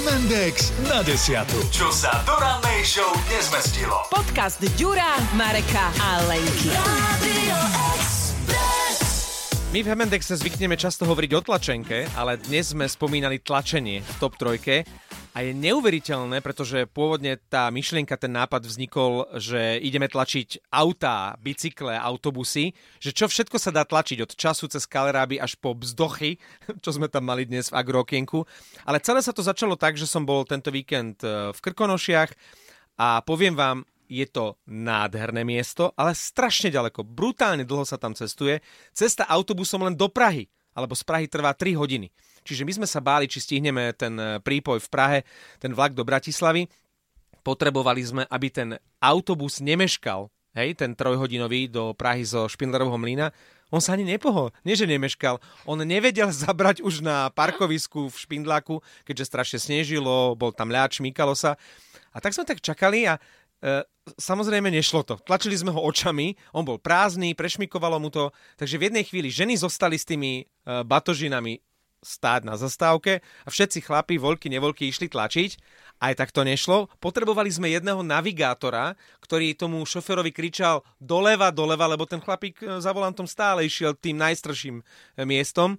M&X na desiatu. Čo sa do rannej show nezmestilo. Podcast Ďura, Mareka a Lenky. My v Hemendexe zvykneme často hovoriť o tlačenke, ale dnes sme spomínali tlačenie v top trojke a je neuveriteľné, pretože pôvodne tá myšlienka, ten nápad vznikol, že ideme tlačiť autá, bicykle, autobusy, že čo všetko sa dá tlačiť od času cez kaleráby až po bzdochy, čo sme tam mali dnes v agrokienku. Ale celé sa to začalo tak, že som bol tento víkend e, v Krkonošiach a poviem vám, je to nádherné miesto, ale strašne ďaleko. Brutálne dlho sa tam cestuje. Cesta autobusom len do Prahy, alebo z Prahy trvá 3 hodiny. Čiže my sme sa báli, či stihneme ten e, prípoj v Prahe, ten vlak do Bratislavy. Potrebovali sme, aby ten autobus nemeškal, hej, ten trojhodinový do Prahy zo Špindlerovho mlyna. On sa ani nepohol, nie že nemeškal. On nevedel zabrať už na parkovisku v Špindláku, keďže strašne snežilo, bol tam ľač, mýkalo sa. A tak sme tak čakali a samozrejme nešlo to. Tlačili sme ho očami, on bol prázdny, prešmikovalo mu to, takže v jednej chvíli ženy zostali s tými e, batožinami stáť na zastávke a všetci chlapi, voľky, nevoľky išli tlačiť. Aj tak to nešlo. Potrebovali sme jedného navigátora, ktorý tomu šoferovi kričal doleva, doleva, lebo ten chlapík e, za volantom stále išiel tým najstrším miestom.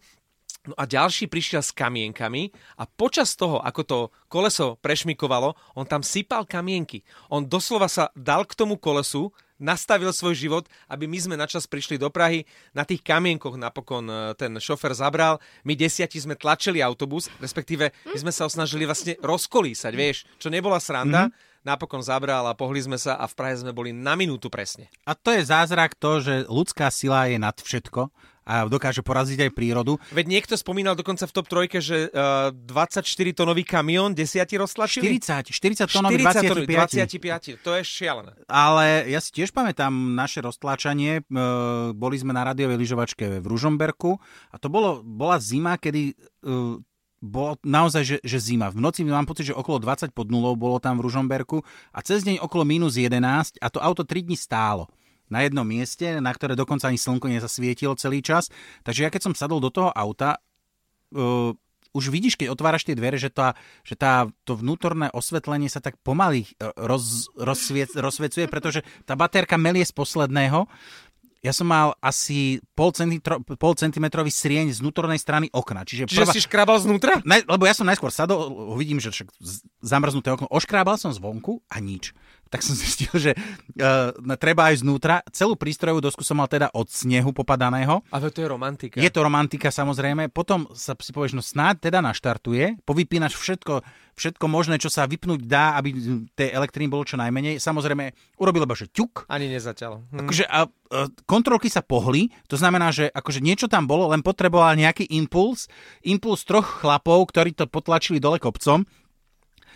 No a ďalší prišiel s kamienkami a počas toho, ako to koleso prešmikovalo, on tam sypal kamienky. On doslova sa dal k tomu kolesu, nastavil svoj život, aby my sme načas prišli do Prahy. Na tých kamienkoch napokon e, ten šofer zabral. My desiati sme tlačili autobus, respektíve my sme sa osnažili vlastne rozkolísať, vieš, čo nebola sranda. Mm-hmm napokon zabral a pohli sme sa a v Prahe sme boli na minútu presne. A to je zázrak to, že ľudská sila je nad všetko a dokáže poraziť aj prírodu. Veď niekto spomínal dokonca v top trojke, že uh, 24 tonový kamión, desiatí roztlačili? 40, 40 tonový, 25. 25. To je šialené. Ale ja si tiež pamätám naše roztlačanie. Uh, boli sme na radiovej lyžovačke v Ružomberku a to bolo, bola zima, kedy uh, bolo naozaj, že, že zima. V noci mám pocit, že okolo 20 pod nulou bolo tam v Ružomberku a cez deň okolo minus 11 a to auto 3 dní stálo na jednom mieste, na ktoré dokonca ani slnko nezasvietilo celý čas. Takže ja keď som sadol do toho auta, uh, už vidíš, keď otváraš tie dvere, že, tá, že tá, to vnútorné osvetlenie sa tak pomaly roz, rozsviec, rozsviecuje, pretože tá batérka melie z posledného ja som mal asi pol, centimetro, pol centimetrový srieň z vnútornej strany okna. Čiže, Čiže prvá... si škrabal znútra? Ne, lebo ja som najskôr sadol, vidím, že však zamrznuté okno, oškrábal som zvonku a nič. Tak som zistil, že uh, treba aj znútra. Celú prístrojovú dosku som mal teda od snehu popadaného. A to je romantika. Je to romantika samozrejme. Potom sa si povieš, no snáď teda naštartuje, povypínaš všetko, všetko možné, čo sa vypnúť dá, aby tej elektriny bolo čo najmenej. Samozrejme, urobil iba, že ťuk. Ani nezaťalo. Hm. Akože, a, a, kontrolky sa pohli, to znamená, že akože niečo tam bolo, len potreboval nejaký impuls. Impuls troch chlapov, ktorí to potlačili dole kopcom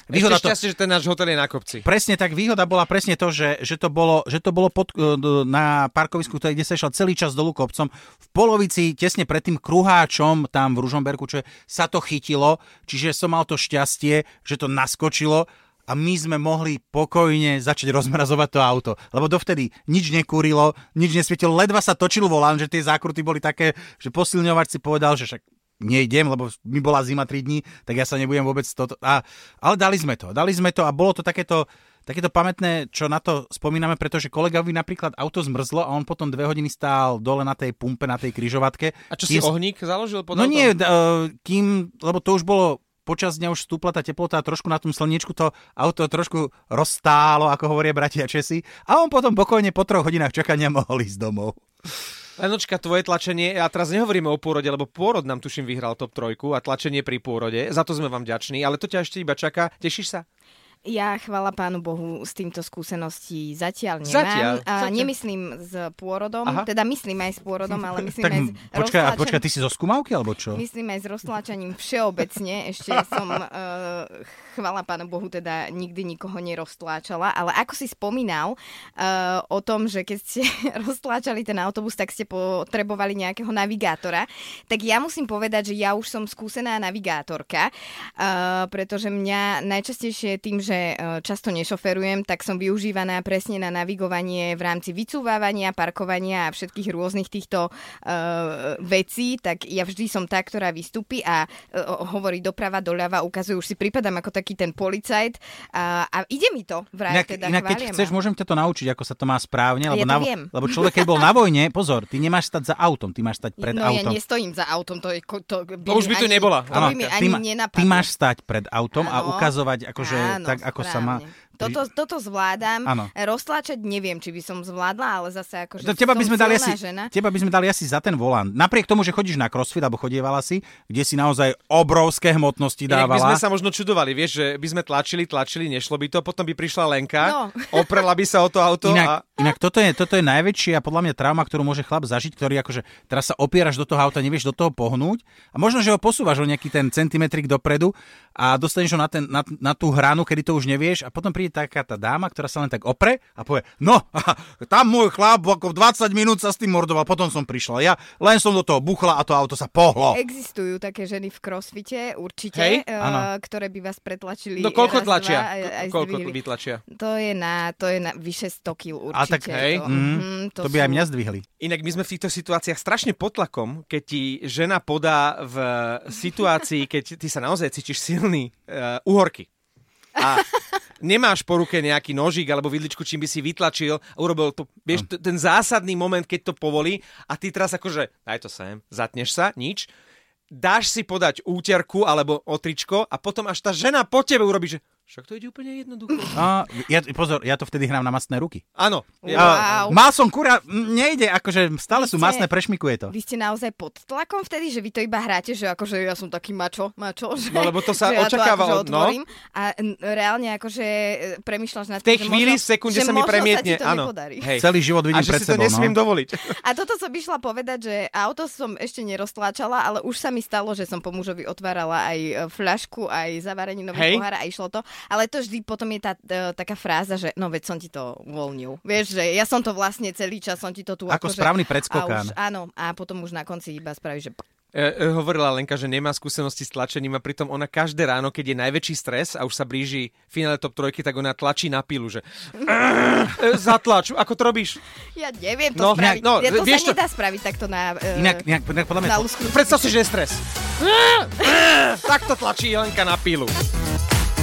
Výhoda Ešte šťastie, to... že ten náš hotel je na kopci. Presne tak, výhoda bola presne to, že, že to bolo, že to bolo pod, e, na parkovisku, kde sa išla celý čas dolu kopcom. V polovici, tesne pred tým kruháčom tam v Ružomberku, čo sa to chytilo, čiže som mal to šťastie, že to naskočilo a my sme mohli pokojne začať rozmrazovať to auto. Lebo dovtedy nič nekúrilo, nič nesvietilo, ledva sa točil volán, že tie zákruty boli také, že posilňovač si povedal, že však nejdem, lebo mi bola zima 3 dní, tak ja sa nebudem vôbec toto... A, ale dali sme to, dali sme to a bolo to takéto, takéto pamätné, čo na to spomíname, pretože kolegovi napríklad auto zmrzlo a on potom dve hodiny stál dole na tej pumpe, na tej kryžovatke. A čo kým... si ohník založil? Pod no autom? nie, uh, kým, lebo to už bolo počas dňa už stúpla tá teplota a trošku na tom slniečku to auto trošku rozstálo, ako hovoria bratia Česi. A on potom pokojne po troch hodinách čakania mohol ísť domov. Lenočka, tvoje tlačenie, a teraz nehovoríme o pôrode, lebo pôrod nám tuším vyhral top trojku a tlačenie pri pôrode, za to sme vám vďační, ale to ťa ešte iba čaká. Tešíš sa? Ja, chvala pánu Bohu, s týmto skúseností zatiaľ nemám. Zatiaľ? A zatiaľ. nemyslím s pôrodom, Aha. teda myslím aj s pôrodom, ale myslím tak, aj s počkaj, roztláčaním. počkaj, ty si zo skúmavky, alebo čo? Myslím aj s roztláčaním všeobecne. Ešte som, uh, chvala pánu Bohu, teda nikdy nikoho neroztláčala. Ale ako si spomínal uh, o tom, že keď ste roztláčali ten autobus, tak ste potrebovali nejakého navigátora, tak ja musím povedať, že ja už som skúsená navigátorka, uh, pretože mňa najčastejšie tým, že že e, často nešoferujem, tak som využívaná presne na navigovanie v rámci vycúvávania, parkovania a všetkých rôznych týchto uh, vecí, tak ja vždy som tá, ktorá vystúpi a uh, hovorí doprava, doľava, ukazuje, už si pripadám ako taký ten policajt a, a ide mi to vraj Inak, teda inak keď chceš, ma. môžem ťa to naučiť, ako sa to má správne, lebo, Ja to na, viem. lebo človek, keď bol na vojne, pozor, ty nemáš stať za autom, ty máš stať pred no ja autom. nestojím za autom, to, je, to, by už mi by tu ani, nebola. To by mi ty, ani ma- nenapadlo. ty máš stať pred autom a Áno. ukazovať, akože, Áno, tak ako sa má. Toto, toto zvládam. Áno. Roztlačať neviem, či by som zvládla, ale zase akože To teba, by sme dali asi, žena. teba by sme dali asi za ten volant. Napriek tomu, že chodíš na crossfit, alebo chodievala si, kde si naozaj obrovské hmotnosti Inak by dávala. sme sa možno čudovali, vieš, že by sme tlačili, tlačili, nešlo by to, potom by prišla Lenka, No. oprela by sa o to auto Inak, a... inak toto, je, toto je najväčšia podľa mňa trauma, ktorú môže chlap zažiť, ktorý akože teraz sa opieraš do toho auta, nevieš do toho pohnúť a možno, že ho posúvaš o nejaký ten centimetrik dopredu a dostaneš ho na, ten, na, na tú hranu, kedy to už nevieš a potom príde taká tá dáma, ktorá sa len tak opre a povie, no, tam môj chlap ako 20 minút sa s tým mordoval, potom som prišla. Ja len som do toho buchla a to auto sa pohlo. Existujú také ženy v crossfite, určite, Hej, eh, áno. ktoré by vás pretlačili No koľko raz, tlačia? dva, aj, aj Koľko zdvihli. vytlačia? To je na, to je na vyše 100 kg určite. A tak, hej, to, mm, mhm, To by aj mňa zdvihli. Inak my sme v týchto situáciách strašne pod tlakom, keď ti žena podá v situácii, keď ty sa naozaj cítiš silný, uh, uhorky. A nemáš po ruke nejaký nožík alebo vidličku, čím by si vytlačil a urobil to, vieš, t- ten zásadný moment, keď to povolí a ty teraz akože, daj to sem, zatneš sa, nič, dáš si podať úterku alebo otričko a potom až tá žena po tebe urobí, že však to ide úplne jednoducho. A, ja, pozor, ja to vtedy hrám na mastné ruky. Áno. Wow. A, mal som kurá, nejde, akože stále Vy sú ste- masné, prešmikuje to. Vy ste naozaj pod tlakom vtedy, že vy to iba hráte, že akože ja som taký mačo, mačo, že, No, lebo to sa že ja očakáva to akože no. a reálne akože e, premýšľaš nad V tej tým, že chvíli, možno, sekunde že sa mi premietne. Sa áno. Hej. Celý život a vidím že pred si to sebou. nesmiem no. dovoliť. A toto som išla povedať, že auto som ešte neroztlačala, ale už sa mi stalo, že som po mužovi otvárala aj e, fľašku, aj zavareninový pohár a išlo to. Ale to vždy potom je tá e, taká fráza, že no veď som ti to uvoľnil. Vieš, že ja som to vlastne celý čas, som ti to tu Ako akože, správny a predskokán. už, Áno, a potom už na konci iba spravíš, že E, e, hovorila Lenka, že nemá skúsenosti s tlačením a pritom ona každé ráno, keď je najväčší stres a už sa blíži finále top trojky, tak ona tlačí na pilu, že e, zatlač, ako to robíš? Ja neviem to No, spraviť. no, ja, to vieš sa to- nedá spraviť takto na... Uh, Inak, inak, inak podľa mňa na to. Predstav si, že je stres. Takto tlačí Lenka na pilu.